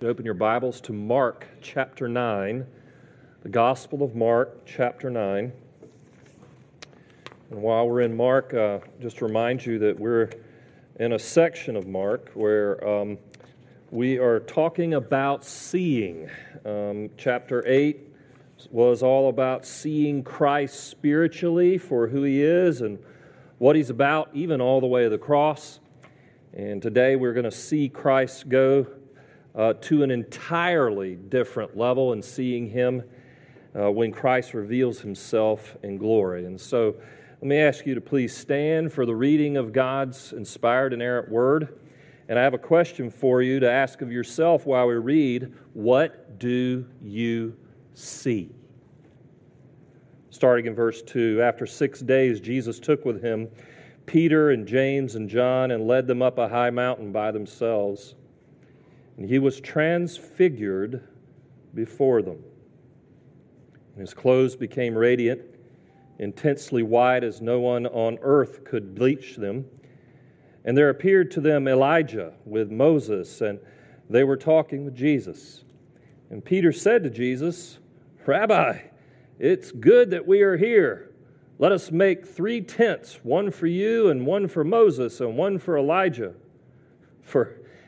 Open your Bibles to Mark chapter 9, the Gospel of Mark chapter 9. And while we're in Mark, uh, just remind you that we're in a section of Mark where um, we are talking about seeing. Um, chapter 8 was all about seeing Christ spiritually for who he is and what he's about, even all the way to the cross. And today we're going to see Christ go uh, to an entirely different level and seeing Him uh, when Christ reveals Himself in glory. And so, let me ask you to please stand for the reading of God's inspired and inerrant word. And I have a question for you to ask of yourself while we read What do you see? Starting in verse 2 After six days, Jesus took with him Peter and James and John and led them up a high mountain by themselves. And he was transfigured before them. And his clothes became radiant, intensely white as no one on earth could bleach them. And there appeared to them Elijah with Moses, and they were talking with Jesus. And Peter said to Jesus, Rabbi, it's good that we are here. Let us make three tents one for you, and one for Moses, and one for Elijah. For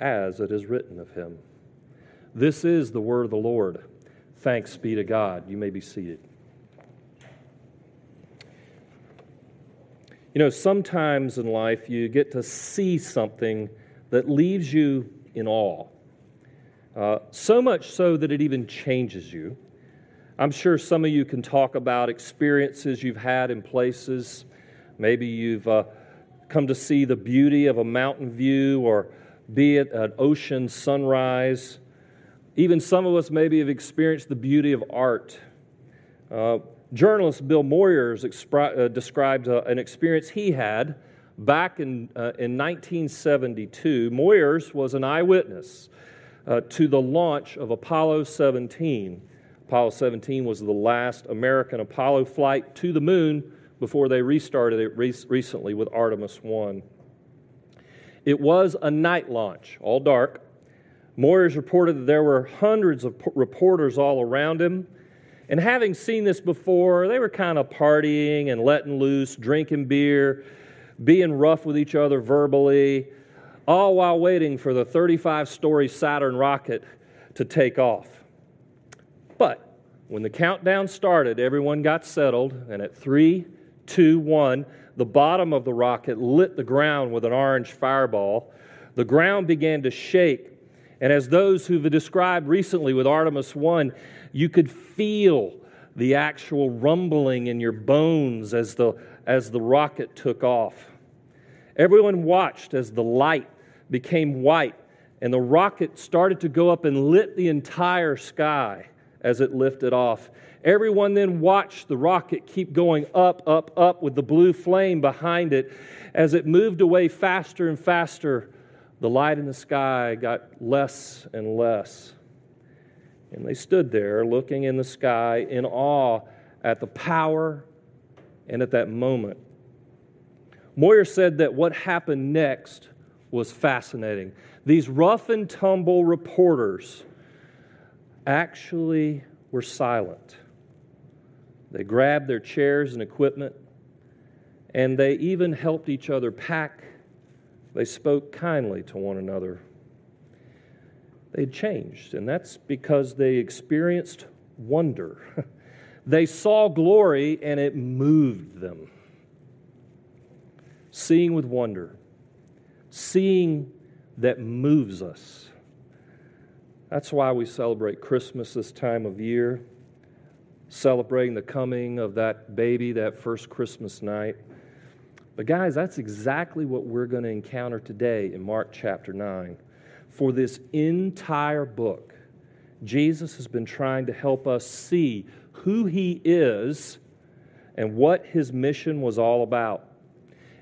as it is written of him. This is the word of the Lord. Thanks be to God. You may be seated. You know, sometimes in life you get to see something that leaves you in awe. Uh, so much so that it even changes you. I'm sure some of you can talk about experiences you've had in places. Maybe you've uh, come to see the beauty of a mountain view or be it an ocean sunrise. Even some of us maybe have experienced the beauty of art. Uh, journalist Bill Moyers expri- uh, described uh, an experience he had back in, uh, in 1972. Moyers was an eyewitness uh, to the launch of Apollo 17. Apollo 17 was the last American Apollo flight to the moon before they restarted it re- recently with Artemis 1. It was a night launch, all dark. Moyers reported that there were hundreds of reporters all around him. And having seen this before, they were kind of partying and letting loose, drinking beer, being rough with each other verbally, all while waiting for the 35 story Saturn rocket to take off. But when the countdown started, everyone got settled, and at three, two, one, the bottom of the rocket lit the ground with an orange fireball. The ground began to shake. And as those who've described recently with Artemis 1, you could feel the actual rumbling in your bones as the, as the rocket took off. Everyone watched as the light became white and the rocket started to go up and lit the entire sky as it lifted off. Everyone then watched the rocket keep going up, up, up with the blue flame behind it. As it moved away faster and faster, the light in the sky got less and less. And they stood there looking in the sky in awe at the power and at that moment. Moyer said that what happened next was fascinating. These rough and tumble reporters actually were silent. They grabbed their chairs and equipment, and they even helped each other pack. They spoke kindly to one another. They changed, and that's because they experienced wonder. they saw glory and it moved them. Seeing with wonder, seeing that moves us. That's why we celebrate Christmas this time of year, celebrating the coming of that baby that first Christmas night. But, guys, that's exactly what we're going to encounter today in Mark chapter 9. For this entire book, Jesus has been trying to help us see who he is and what his mission was all about.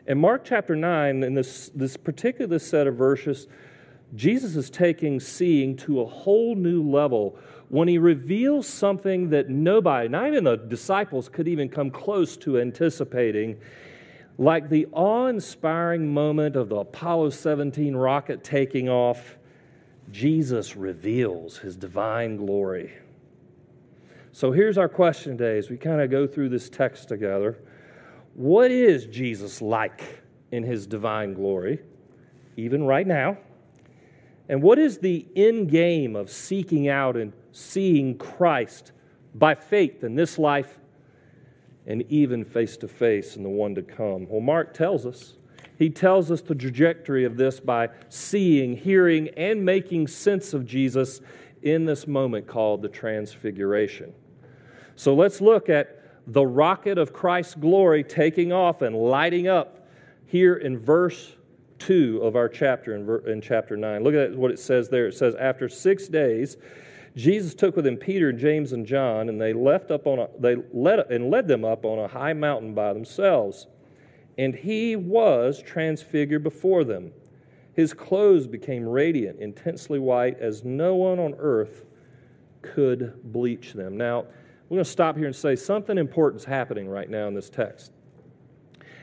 In Mark chapter 9, in this, this particular set of verses, Jesus is taking seeing to a whole new level when he reveals something that nobody, not even the disciples, could even come close to anticipating, like the awe inspiring moment of the Apollo 17 rocket taking off. Jesus reveals his divine glory. So here's our question today as we kind of go through this text together. What is Jesus like in his divine glory, even right now? And what is the end game of seeking out and seeing Christ by faith in this life and even face to face in the one to come? Well, Mark tells us. He tells us the trajectory of this by seeing, hearing, and making sense of Jesus in this moment called the Transfiguration. So let's look at the rocket of Christ's glory taking off and lighting up here in verse 2 of our chapter, in, in chapter 9. Look at what it says there. It says, After six days, Jesus took with him Peter and James and John, and they left up on a, they led and led them up on a high mountain by themselves. And he was transfigured before them. His clothes became radiant, intensely white, as no one on earth could bleach them. Now, we're going to stop here and say something important is happening right now in this text.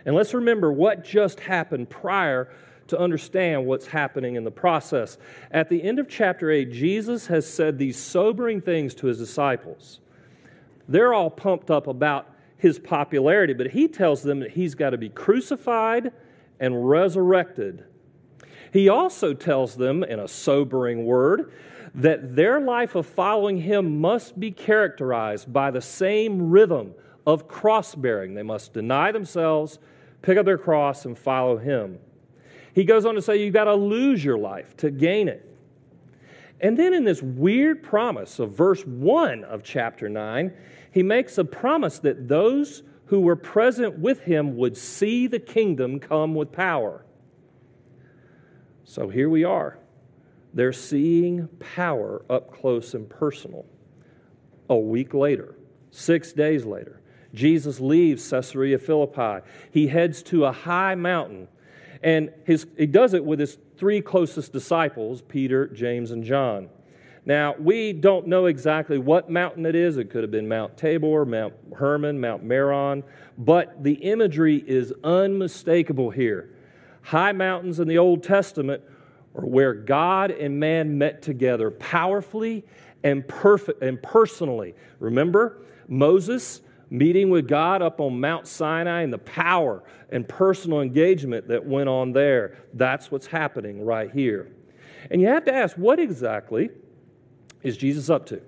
And let's remember what just happened prior to understand what's happening in the process. At the end of chapter 8, Jesus has said these sobering things to his disciples. They're all pumped up about his popularity, but he tells them that he's got to be crucified and resurrected. He also tells them, in a sobering word, that their life of following him must be characterized by the same rhythm of cross bearing. They must deny themselves, pick up their cross, and follow him. He goes on to say, You've got to lose your life to gain it. And then in this weird promise of verse 1 of chapter 9, he makes a promise that those who were present with him would see the kingdom come with power. So here we are. They're seeing power up close and personal. A week later, six days later, Jesus leaves Caesarea Philippi. He heads to a high mountain, and his, he does it with his three closest disciples Peter, James, and John. Now, we don't know exactly what mountain it is. It could have been Mount Tabor, Mount Hermon, Mount Meron, but the imagery is unmistakable here. High mountains in the Old Testament are where God and man met together powerfully and, perfect, and personally. Remember Moses meeting with God up on Mount Sinai and the power and personal engagement that went on there. That's what's happening right here. And you have to ask, what exactly is Jesus up to?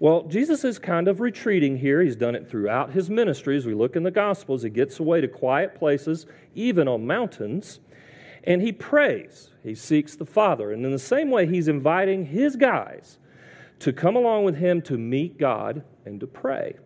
Well, Jesus is kind of retreating here. He's done it throughout his ministry. As we look in the Gospels, he gets away to quiet places, even on mountains. And he prays, he seeks the Father. And in the same way, he's inviting his guys to come along with him to meet God and to pray.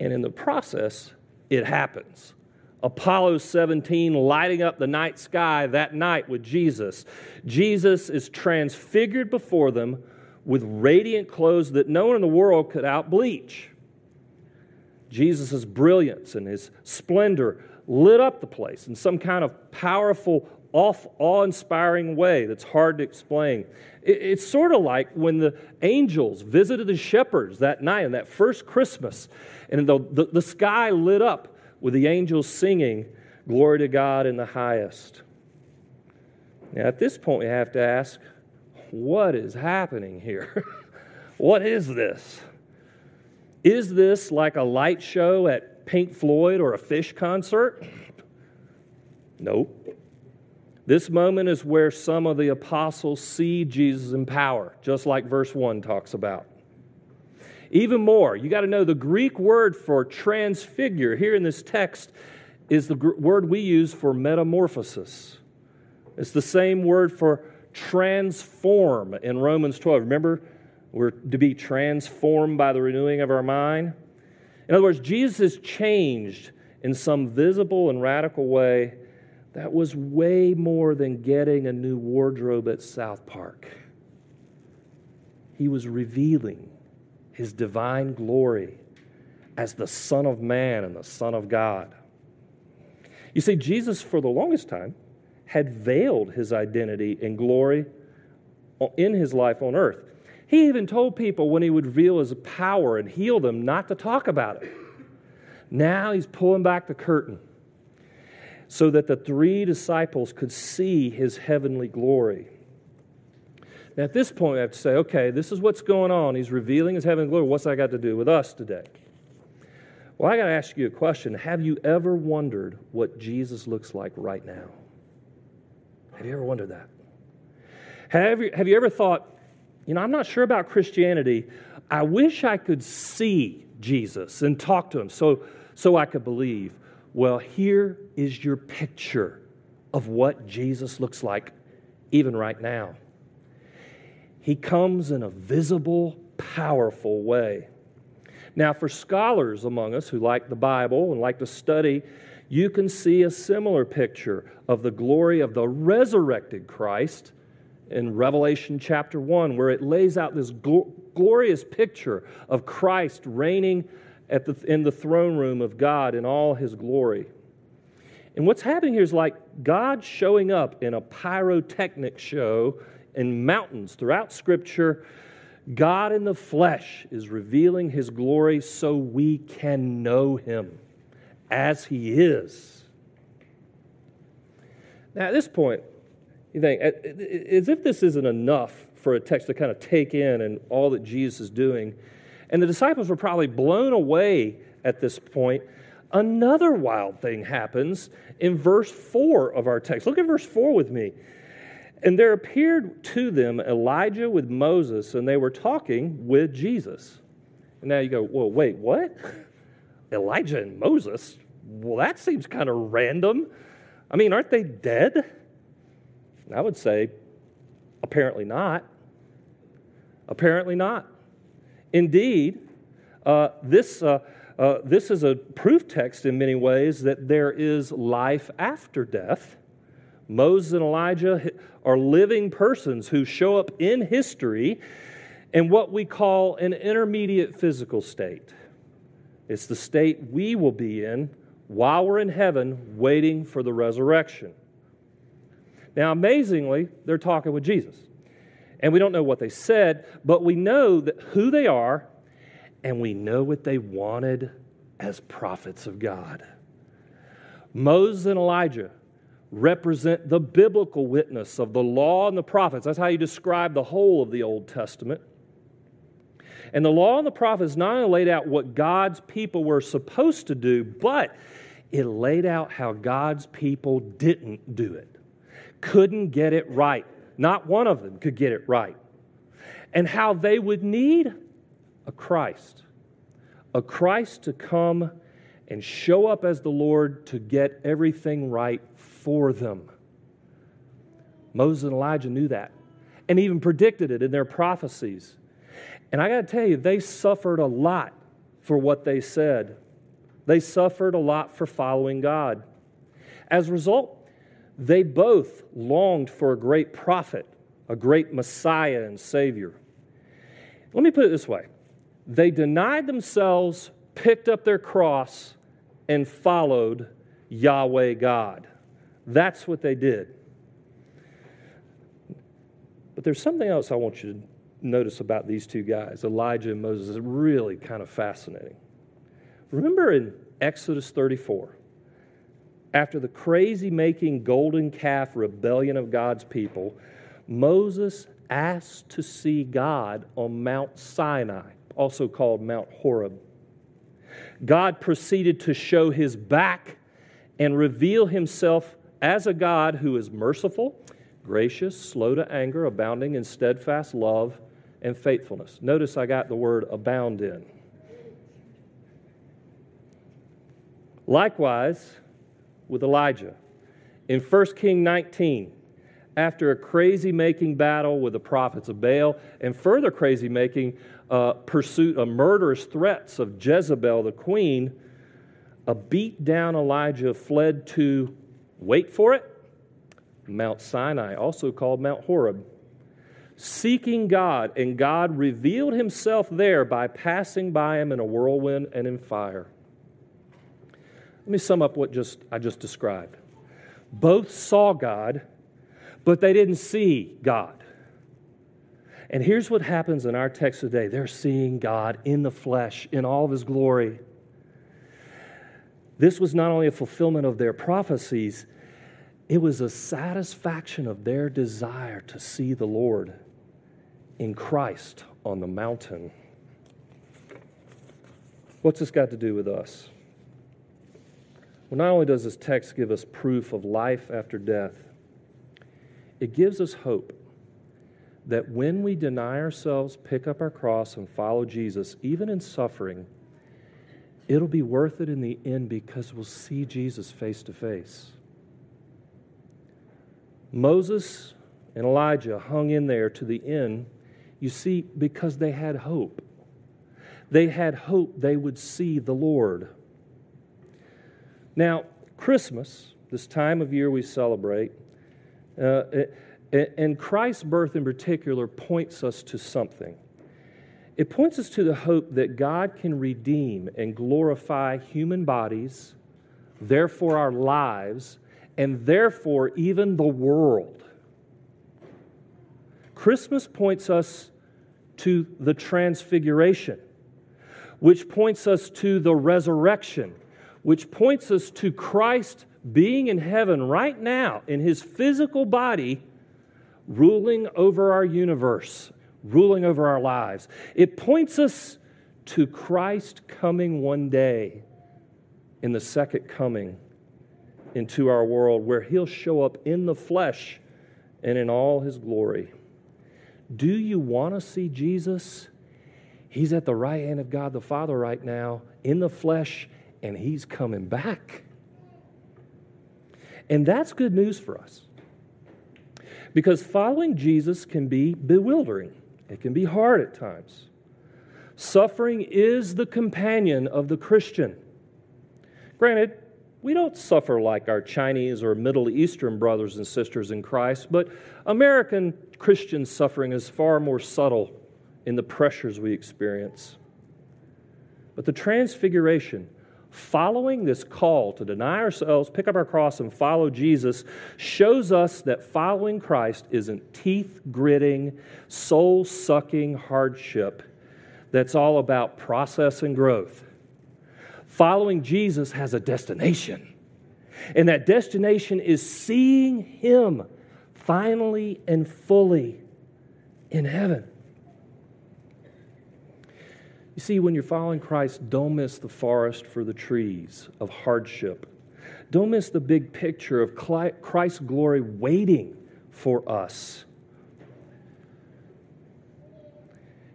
And in the process, it happens. Apollo 17 lighting up the night sky that night with Jesus. Jesus is transfigured before them with radiant clothes that no one in the world could outbleach. Jesus' brilliance and his splendor lit up the place in some kind of powerful, awe inspiring way that's hard to explain. It's sort of like when the angels visited the shepherds that night on that first Christmas, and the, the, the sky lit up with the angels singing, Glory to God in the highest. Now, at this point, we have to ask, what is happening here? what is this? Is this like a light show at Pink Floyd or a Phish concert? Nope. This moment is where some of the apostles see Jesus in power, just like verse 1 talks about. Even more, you got to know the Greek word for transfigure here in this text is the word we use for metamorphosis. It's the same word for transform in Romans 12. Remember, we're to be transformed by the renewing of our mind. In other words, Jesus is changed in some visible and radical way that was way more than getting a new wardrobe at South Park. He was revealing his divine glory as the Son of Man and the Son of God. You see, Jesus, for the longest time, had veiled his identity and glory in his life on earth. He even told people when he would reveal his power and heal them not to talk about it. Now he's pulling back the curtain so that the three disciples could see his heavenly glory. Now, at this point, I have to say, okay, this is what's going on. He's revealing his heavenly glory. What's that got to do with us today? Well, I got to ask you a question. Have you ever wondered what Jesus looks like right now? Have you ever wondered that? Have you, have you ever thought, you know, I'm not sure about Christianity. I wish I could see Jesus and talk to him so, so I could believe. Well, here is your picture of what Jesus looks like even right now. He comes in a visible, powerful way. Now, for scholars among us who like the Bible and like to study, you can see a similar picture of the glory of the resurrected Christ in Revelation chapter 1, where it lays out this gl- glorious picture of Christ reigning at the, in the throne room of God in all his glory. And what's happening here is like God showing up in a pyrotechnic show in mountains throughout Scripture. God in the flesh is revealing his glory so we can know him as he is. Now, at this point, you think, as if this isn't enough for a text to kind of take in and all that Jesus is doing, and the disciples were probably blown away at this point. Another wild thing happens in verse 4 of our text. Look at verse 4 with me. And there appeared to them Elijah with Moses, and they were talking with Jesus. And now you go, well, wait, what? Elijah and Moses? Well, that seems kind of random. I mean, aren't they dead? I would say, apparently not. Apparently not. Indeed, uh, this, uh, uh, this is a proof text in many ways that there is life after death. Moses and Elijah are living persons who show up in history in what we call an intermediate physical state. It's the state we will be in while we're in heaven waiting for the resurrection. Now, amazingly, they're talking with Jesus. And we don't know what they said, but we know that who they are, and we know what they wanted as prophets of God. Moses and Elijah represent the biblical witness of the law and the prophets. That's how you describe the whole of the Old Testament. And the law and the prophets not only laid out what God's people were supposed to do, but it laid out how God's people didn't do it, couldn't get it right. Not one of them could get it right. And how they would need a Christ, a Christ to come and show up as the Lord to get everything right for them. Moses and Elijah knew that and even predicted it in their prophecies. And I got to tell you, they suffered a lot for what they said. They suffered a lot for following God. As a result, they both longed for a great prophet, a great Messiah and Savior. Let me put it this way they denied themselves, picked up their cross, and followed Yahweh God. That's what they did. But there's something else I want you to notice about these two guys, Elijah and Moses. It's really kind of fascinating. Remember in Exodus 34, after the crazy making golden calf rebellion of God's people, Moses asked to see God on Mount Sinai, also called Mount Horeb. God proceeded to show his back and reveal himself as a God who is merciful, gracious, slow to anger, abounding in steadfast love and faithfulness. Notice I got the word abound in. Likewise, with Elijah. In 1 King 19, after a crazy making battle with the prophets of Baal and further crazy making uh, pursuit of murderous threats of Jezebel, the queen, a beat down Elijah fled to, wait for it, Mount Sinai, also called Mount Horeb, seeking God, and God revealed himself there by passing by him in a whirlwind and in fire. Let me sum up what just, I just described. Both saw God, but they didn't see God. And here's what happens in our text today they're seeing God in the flesh, in all of his glory. This was not only a fulfillment of their prophecies, it was a satisfaction of their desire to see the Lord in Christ on the mountain. What's this got to do with us? Well, not only does this text give us proof of life after death, it gives us hope that when we deny ourselves, pick up our cross, and follow Jesus, even in suffering, it'll be worth it in the end because we'll see Jesus face to face. Moses and Elijah hung in there to the end, you see, because they had hope. They had hope they would see the Lord. Now, Christmas, this time of year we celebrate, uh, and Christ's birth in particular points us to something. It points us to the hope that God can redeem and glorify human bodies, therefore our lives, and therefore even the world. Christmas points us to the transfiguration, which points us to the resurrection which points us to Christ being in heaven right now in his physical body, ruling over our universe, ruling over our lives. It points us to Christ coming one day in the second coming into our world where he'll show up in the flesh and in all his glory. Do you want to see Jesus? He's at the right hand of God the Father right now in the flesh and he's coming back. And that's good news for us. Because following Jesus can be bewildering, it can be hard at times. Suffering is the companion of the Christian. Granted, we don't suffer like our Chinese or Middle Eastern brothers and sisters in Christ, but American Christian suffering is far more subtle in the pressures we experience. But the transfiguration following this call to deny ourselves, pick up our cross, and follow Jesus shows us that following Christ isn't teeth gritting, soul sucking hardship that's all about process and growth. Following Jesus has a destination, and that destination is seeing Him finally and fully in heaven. You see, when you're following Christ, don't miss the forest for the trees of hardship. Don't miss the big picture of Christ's glory waiting for us.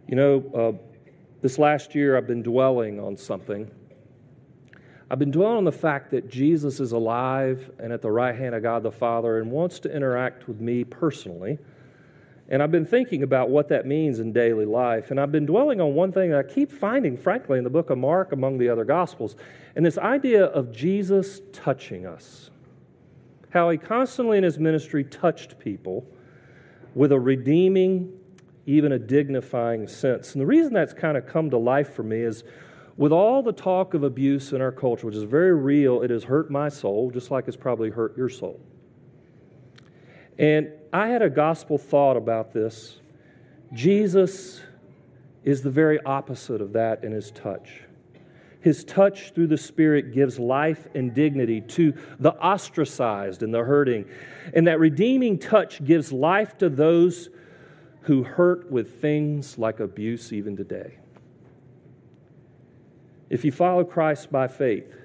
You know, uh, this last year I've been dwelling on something. I've been dwelling on the fact that Jesus is alive and at the right hand of God the Father and wants to interact with me personally and I've been thinking about what that means in daily life. And I've been dwelling on one thing that I keep finding, frankly, in the book of Mark among the other Gospels, and this idea of Jesus touching us. How he constantly in his ministry touched people with a redeeming, even a dignifying sense. And the reason that's kind of come to life for me is with all the talk of abuse in our culture, which is very real, it has hurt my soul, just like it's probably hurt your soul. And I had a gospel thought about this. Jesus is the very opposite of that in his touch. His touch through the Spirit gives life and dignity to the ostracized and the hurting. And that redeeming touch gives life to those who hurt with things like abuse even today. If you follow Christ by faith,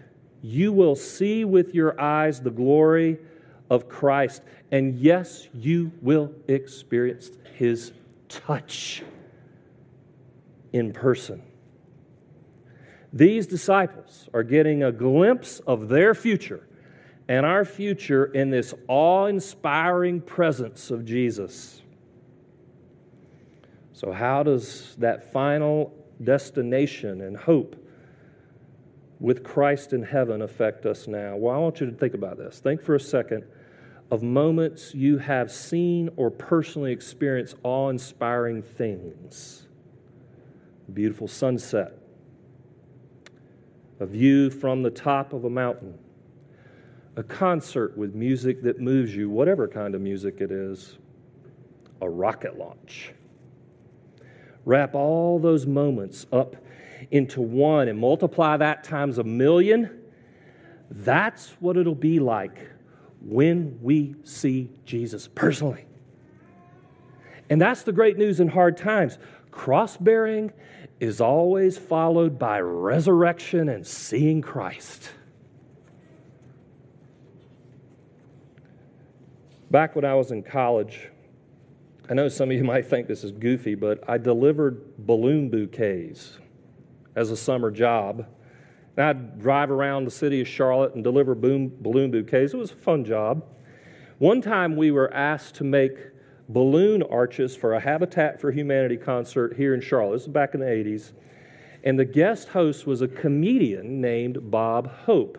you will see with your eyes the glory of Christ. And yes, you will experience his touch in person. These disciples are getting a glimpse of their future and our future in this awe inspiring presence of Jesus. So, how does that final destination and hope with Christ in heaven affect us now? Well, I want you to think about this. Think for a second of moments you have seen or personally experienced awe inspiring things. beautiful sunset, a view from the top of a mountain, a concert with music that moves you, whatever kind of music it is, a rocket launch. Wrap all those moments up into one and multiply that times a million. That's what it'll be like when we see Jesus personally. And that's the great news in hard times. Cross bearing is always followed by resurrection and seeing Christ. Back when I was in college, I know some of you might think this is goofy, but I delivered balloon bouquets as a summer job. And I'd drive around the city of Charlotte and deliver boom, balloon bouquets. It was a fun job. One time we were asked to make balloon arches for a Habitat for Humanity concert here in Charlotte. This was back in the 80s. And the guest host was a comedian named Bob Hope.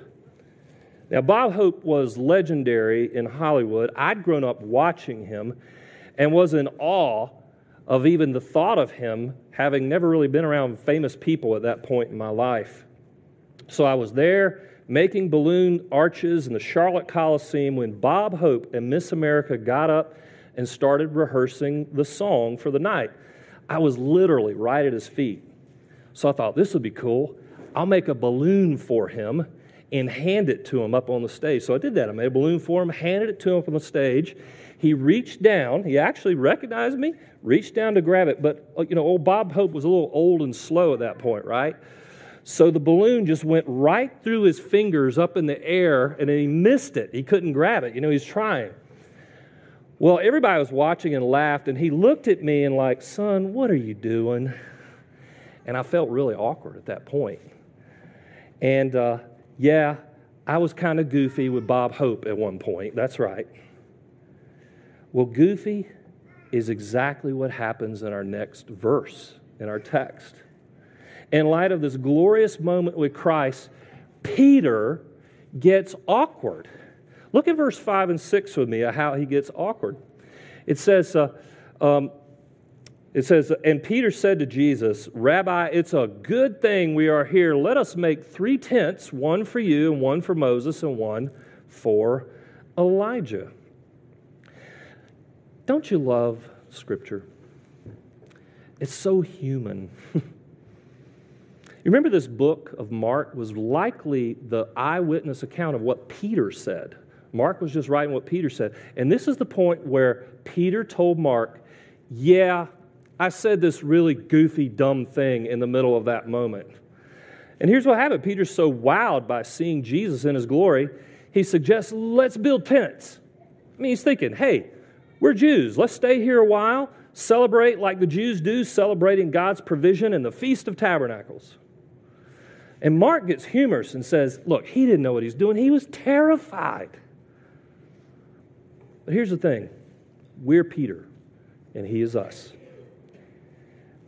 Now, Bob Hope was legendary in Hollywood. I'd grown up watching him and was in awe of even the thought of him, having never really been around famous people at that point in my life. So I was there making balloon arches in the Charlotte Coliseum when Bob Hope and Miss America got up and started rehearsing the song for the night. I was literally right at his feet. So I thought, this would be cool. I'll make a balloon for him and hand it to him up on the stage. So I did that. I made a balloon for him, handed it to him up on the stage. He reached down. He actually recognized me, reached down to grab it. But, uh, you know, old Bob Hope was a little old and slow at that point, right? So the balloon just went right through his fingers up in the air and he missed it. He couldn't grab it. You know, he's trying. Well, everybody was watching and laughed, and he looked at me and, like, son, what are you doing? And I felt really awkward at that point. And uh, yeah, I was kind of goofy with Bob Hope at one point. That's right. Well, goofy is exactly what happens in our next verse in our text. In light of this glorious moment with Christ, Peter gets awkward. Look at verse 5 and 6 with me, how he gets awkward. It says, uh, um, it says, and Peter said to Jesus, Rabbi, it's a good thing we are here. Let us make three tents, one for you, and one for Moses, and one for Elijah. Don't you love Scripture? It's so human. you remember this book of Mark was likely the eyewitness account of what Peter said. Mark was just writing what Peter said. And this is the point where Peter told Mark, Yeah, I said this really goofy, dumb thing in the middle of that moment. And here's what happened Peter's so wowed by seeing Jesus in his glory, he suggests, Let's build tents. I mean, he's thinking, Hey, we're Jews. Let's stay here a while, celebrate like the Jews do, celebrating God's provision in the Feast of Tabernacles. And Mark gets humorous and says, Look, he didn't know what he's doing. He was terrified. But here's the thing we're Peter, and he is us.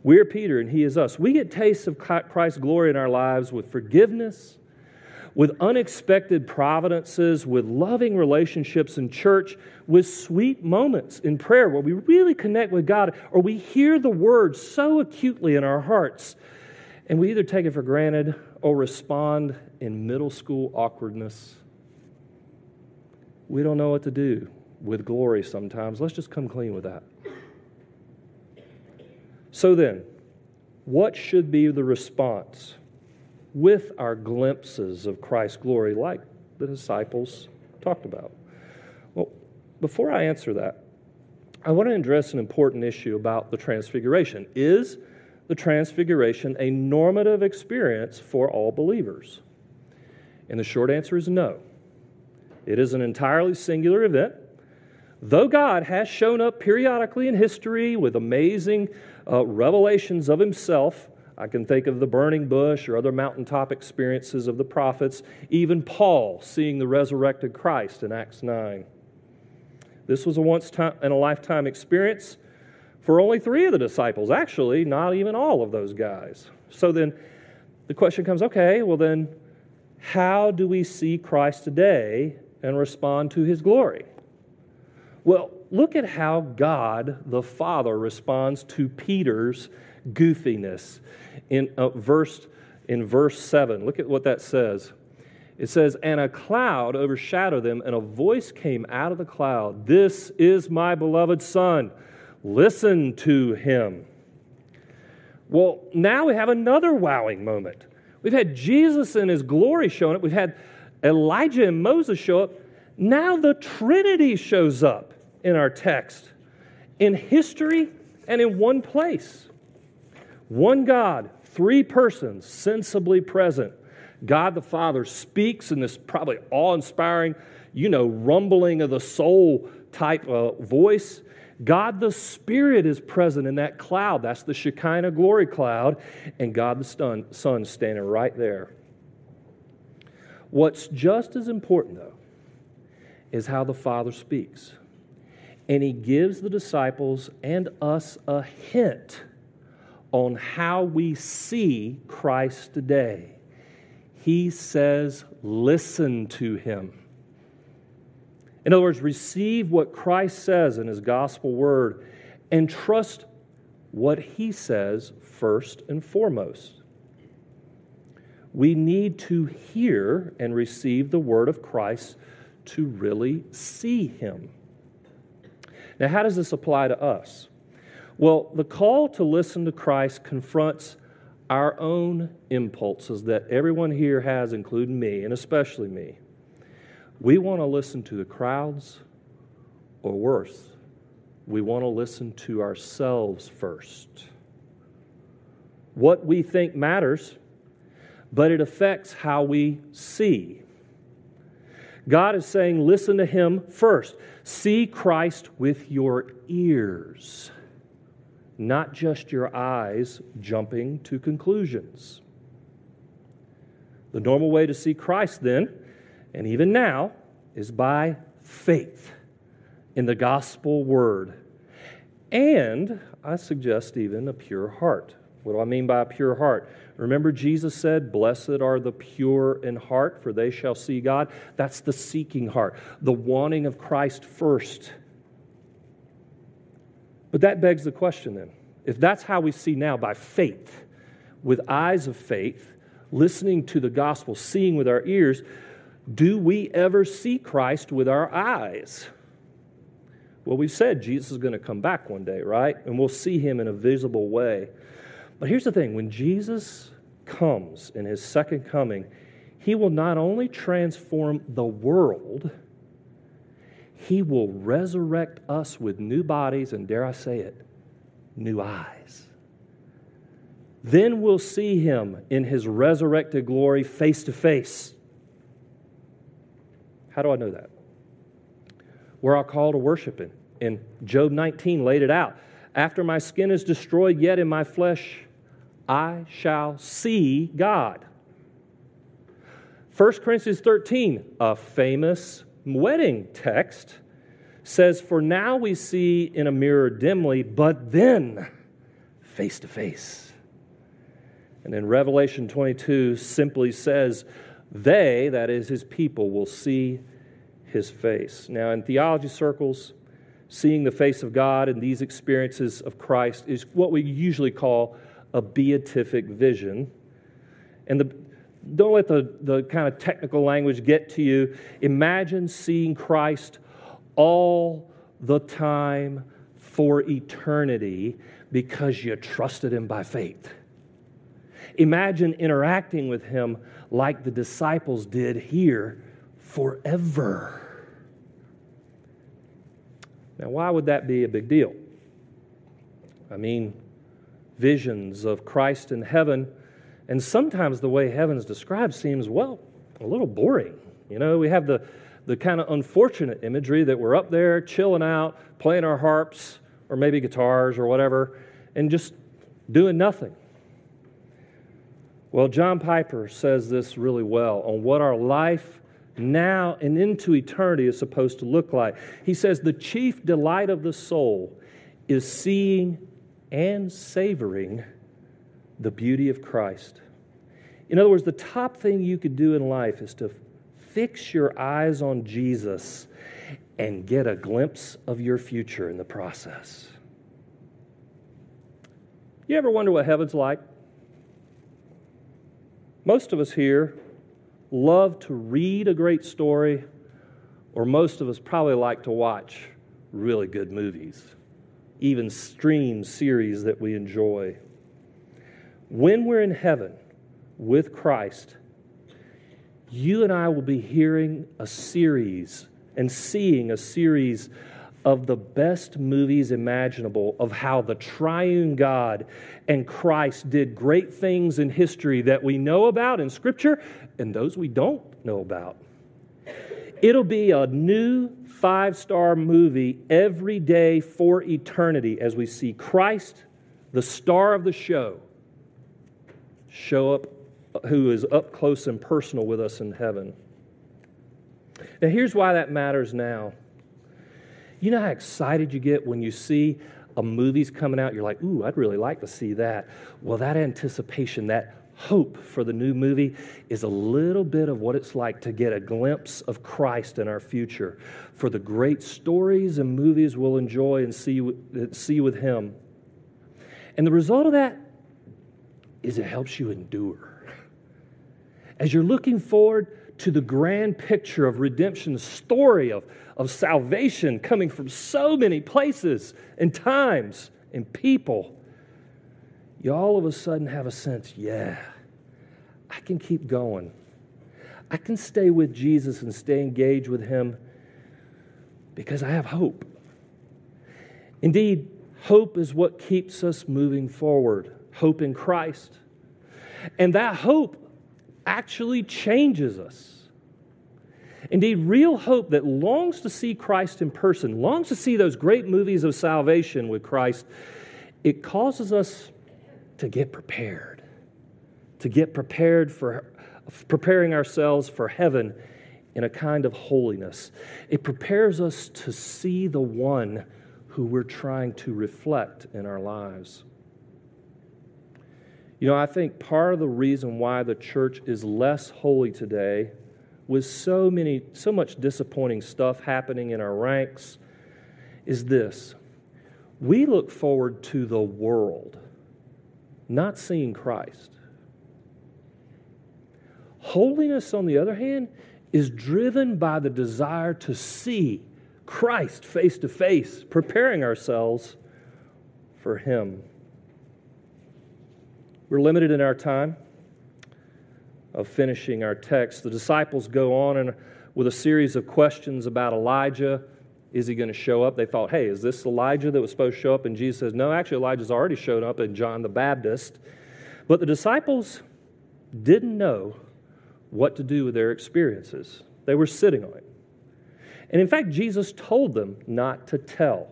We're Peter, and he is us. We get tastes of Christ's glory in our lives with forgiveness with unexpected providences, with loving relationships in church, with sweet moments in prayer where we really connect with God, or we hear the word so acutely in our hearts, and we either take it for granted or respond in middle school awkwardness. We don't know what to do with glory sometimes. Let's just come clean with that. So then, what should be the response with our glimpses of Christ's glory, like the disciples talked about? Well, before I answer that, I want to address an important issue about the Transfiguration. Is the Transfiguration a normative experience for all believers? And the short answer is no. It is an entirely singular event. Though God has shown up periodically in history with amazing uh, revelations of himself, I can think of the burning bush or other mountaintop experiences of the prophets, even Paul seeing the resurrected Christ in Acts 9. This was a once in a lifetime experience for only three of the disciples, actually, not even all of those guys. So then the question comes okay, well, then, how do we see Christ today and respond to his glory? Well, look at how God the Father responds to Peter's goofiness in uh, verse in verse 7. Look at what that says. It says, And a cloud overshadowed them, and a voice came out of the cloud This is my beloved Son. Listen to him. Well, now we have another wowing moment. We've had Jesus in his glory showing up, we've had Elijah and Moses show up. Now the Trinity shows up in our text in history and in one place. One God, three persons, sensibly present. God the Father speaks in this probably awe inspiring, you know, rumbling of the soul type uh, voice. God the Spirit is present in that cloud. That's the Shekinah glory cloud. And God the Son standing right there. What's just as important, though, is how the Father speaks. And He gives the disciples and us a hint on how we see Christ today. He says, Listen to Him. In other words, receive what Christ says in his gospel word and trust what he says first and foremost. We need to hear and receive the word of Christ to really see him. Now, how does this apply to us? Well, the call to listen to Christ confronts our own impulses that everyone here has, including me, and especially me. We want to listen to the crowds, or worse, we want to listen to ourselves first. What we think matters, but it affects how we see. God is saying, listen to Him first. See Christ with your ears, not just your eyes jumping to conclusions. The normal way to see Christ, then, and even now, is by faith in the gospel word. And I suggest even a pure heart. What do I mean by a pure heart? Remember, Jesus said, Blessed are the pure in heart, for they shall see God. That's the seeking heart, the wanting of Christ first. But that begs the question then if that's how we see now by faith, with eyes of faith, listening to the gospel, seeing with our ears, do we ever see Christ with our eyes? Well, we've said Jesus is going to come back one day, right? And we'll see him in a visible way. But here's the thing when Jesus comes in his second coming, he will not only transform the world, he will resurrect us with new bodies and, dare I say it, new eyes. Then we'll see him in his resurrected glory face to face. How do I know that? We're all called to worship Him. And Job 19 laid it out. After my skin is destroyed, yet in my flesh I shall see God. 1 Corinthians 13, a famous wedding text, says, For now we see in a mirror dimly, but then face to face. And then Revelation 22 simply says, they, that is his people, will see his face. Now, in theology circles, seeing the face of God in these experiences of Christ is what we usually call a beatific vision. And the, don't let the, the kind of technical language get to you. Imagine seeing Christ all the time for eternity because you trusted him by faith. Imagine interacting with him like the disciples did here forever. Now, why would that be a big deal? I mean, visions of Christ in heaven, and sometimes the way heaven's described seems, well, a little boring. You know, we have the, the kind of unfortunate imagery that we're up there chilling out, playing our harps or maybe guitars or whatever, and just doing nothing. Well, John Piper says this really well on what our life now and into eternity is supposed to look like. He says, The chief delight of the soul is seeing and savoring the beauty of Christ. In other words, the top thing you could do in life is to fix your eyes on Jesus and get a glimpse of your future in the process. You ever wonder what heaven's like? Most of us here love to read a great story, or most of us probably like to watch really good movies, even stream series that we enjoy. When we're in heaven with Christ, you and I will be hearing a series and seeing a series of the best movies imaginable of how the triune God and Christ did great things in history that we know about in Scripture and those we don't know about. It'll be a new five star movie every day for eternity as we see Christ, the star of the show, show up, who is up close and personal with us in heaven. Now, here's why that matters now. You know how excited you get when you see a movie's coming out? You're like, ooh, I'd really like to see that. Well, that anticipation, that hope for the new movie is a little bit of what it's like to get a glimpse of Christ in our future, for the great stories and movies we'll enjoy and see, see with Him. And the result of that is it helps you endure. As you're looking forward to the grand picture of redemption, the story of, of salvation coming from so many places and times and people, you all of a sudden have a sense, yeah, I can keep going. I can stay with Jesus and stay engaged with Him because I have hope. Indeed, hope is what keeps us moving forward hope in Christ. And that hope actually changes us. Indeed, real hope that longs to see Christ in person, longs to see those great movies of salvation with Christ, it causes us to get prepared, to get prepared for preparing ourselves for heaven in a kind of holiness. It prepares us to see the one who we're trying to reflect in our lives. You know, I think part of the reason why the church is less holy today, with so many, so much disappointing stuff happening in our ranks, is this. We look forward to the world, not seeing Christ. Holiness, on the other hand, is driven by the desire to see Christ face to face, preparing ourselves for Him. We're limited in our time of finishing our text. The disciples go on and with a series of questions about Elijah. Is he going to show up? They thought, hey, is this Elijah that was supposed to show up? And Jesus says, no, actually, Elijah's already showed up in John the Baptist. But the disciples didn't know what to do with their experiences, they were sitting on it. And in fact, Jesus told them not to tell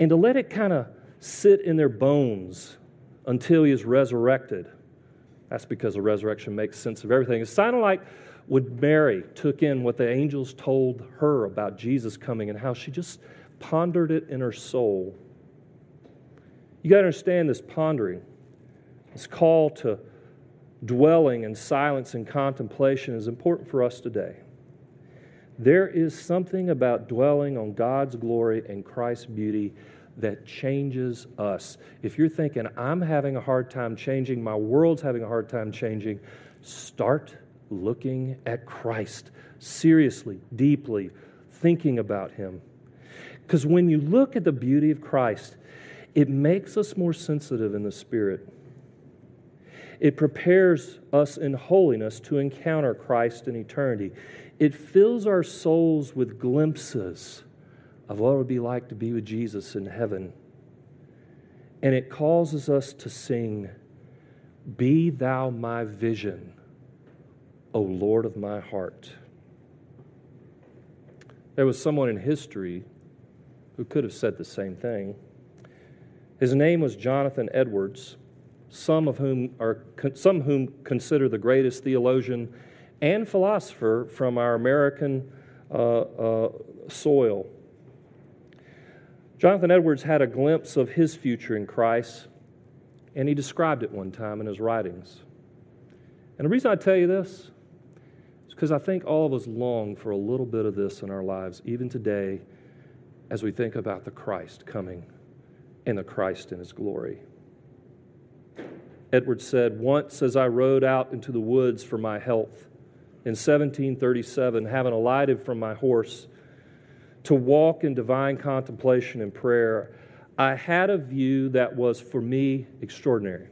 and to let it kind of sit in their bones until he is resurrected. That's because the resurrection makes sense of everything. It's kind of like when Mary took in what the angels told her about Jesus coming and how she just pondered it in her soul. You got to understand this pondering, this call to dwelling in silence and contemplation is important for us today. There is something about dwelling on God's glory and Christ's beauty that changes us. If you're thinking, I'm having a hard time changing, my world's having a hard time changing, start looking at Christ seriously, deeply, thinking about Him. Because when you look at the beauty of Christ, it makes us more sensitive in the Spirit. It prepares us in holiness to encounter Christ in eternity. It fills our souls with glimpses of what it would be like to be with Jesus in heaven. And it causes us to sing, Be thou my vision, O Lord of my heart. There was someone in history who could have said the same thing. His name was Jonathan Edwards, some of whom are some whom consider the greatest theologian and philosopher from our American uh, uh, soil. Jonathan Edwards had a glimpse of his future in Christ, and he described it one time in his writings. And the reason I tell you this is because I think all of us long for a little bit of this in our lives, even today, as we think about the Christ coming and the Christ in his glory. Edwards said, Once as I rode out into the woods for my health in 1737, having alighted from my horse to walk in divine contemplation and prayer, I had a view that was for me extraordinary.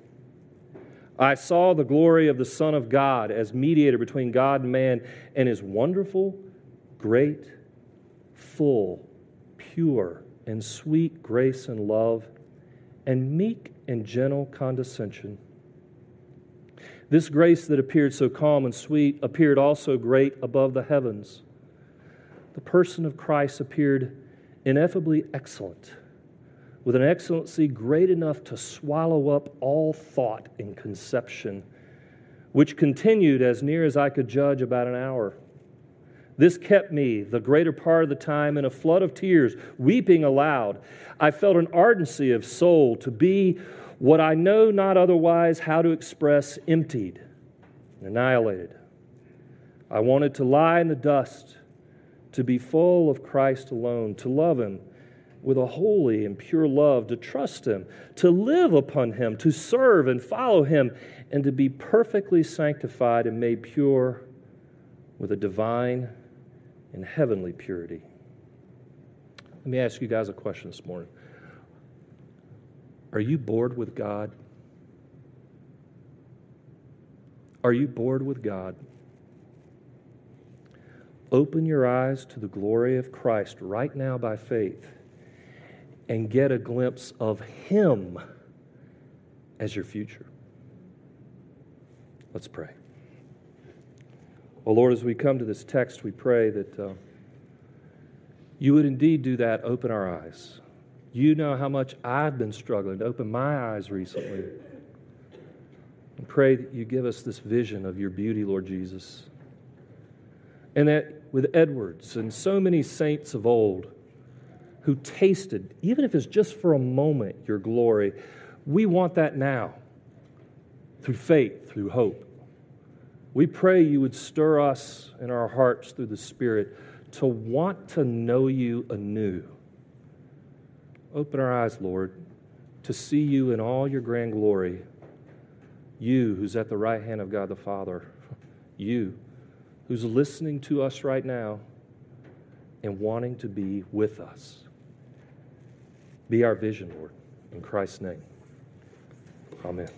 I saw the glory of the Son of God as mediator between God and man, and his wonderful, great, full, pure, and sweet grace and love, and meek and gentle condescension. This grace that appeared so calm and sweet appeared also great above the heavens. The person of Christ appeared ineffably excellent, with an excellency great enough to swallow up all thought and conception, which continued as near as I could judge about an hour. This kept me the greater part of the time in a flood of tears, weeping aloud. I felt an ardency of soul to be what I know not otherwise how to express emptied, annihilated. I wanted to lie in the dust, to be full of Christ alone, to love Him with a holy and pure love, to trust Him, to live upon Him, to serve and follow Him, and to be perfectly sanctified and made pure with a divine and heavenly purity. Let me ask you guys a question this morning. Are you bored with God? Are you bored with God? Open your eyes to the glory of Christ right now by faith and get a glimpse of Him as your future. Let's pray. Well, Lord, as we come to this text, we pray that uh, you would indeed do that, open our eyes. You know how much I've been struggling to open my eyes recently. And pray that you give us this vision of your beauty, Lord Jesus. And that with Edwards and so many saints of old who tasted, even if it's just for a moment, your glory, we want that now through faith, through hope. We pray you would stir us in our hearts through the Spirit to want to know you anew. Open our eyes, Lord, to see you in all your grand glory. You who's at the right hand of God the Father. You who's listening to us right now and wanting to be with us. Be our vision, Lord. In Christ's name. Amen.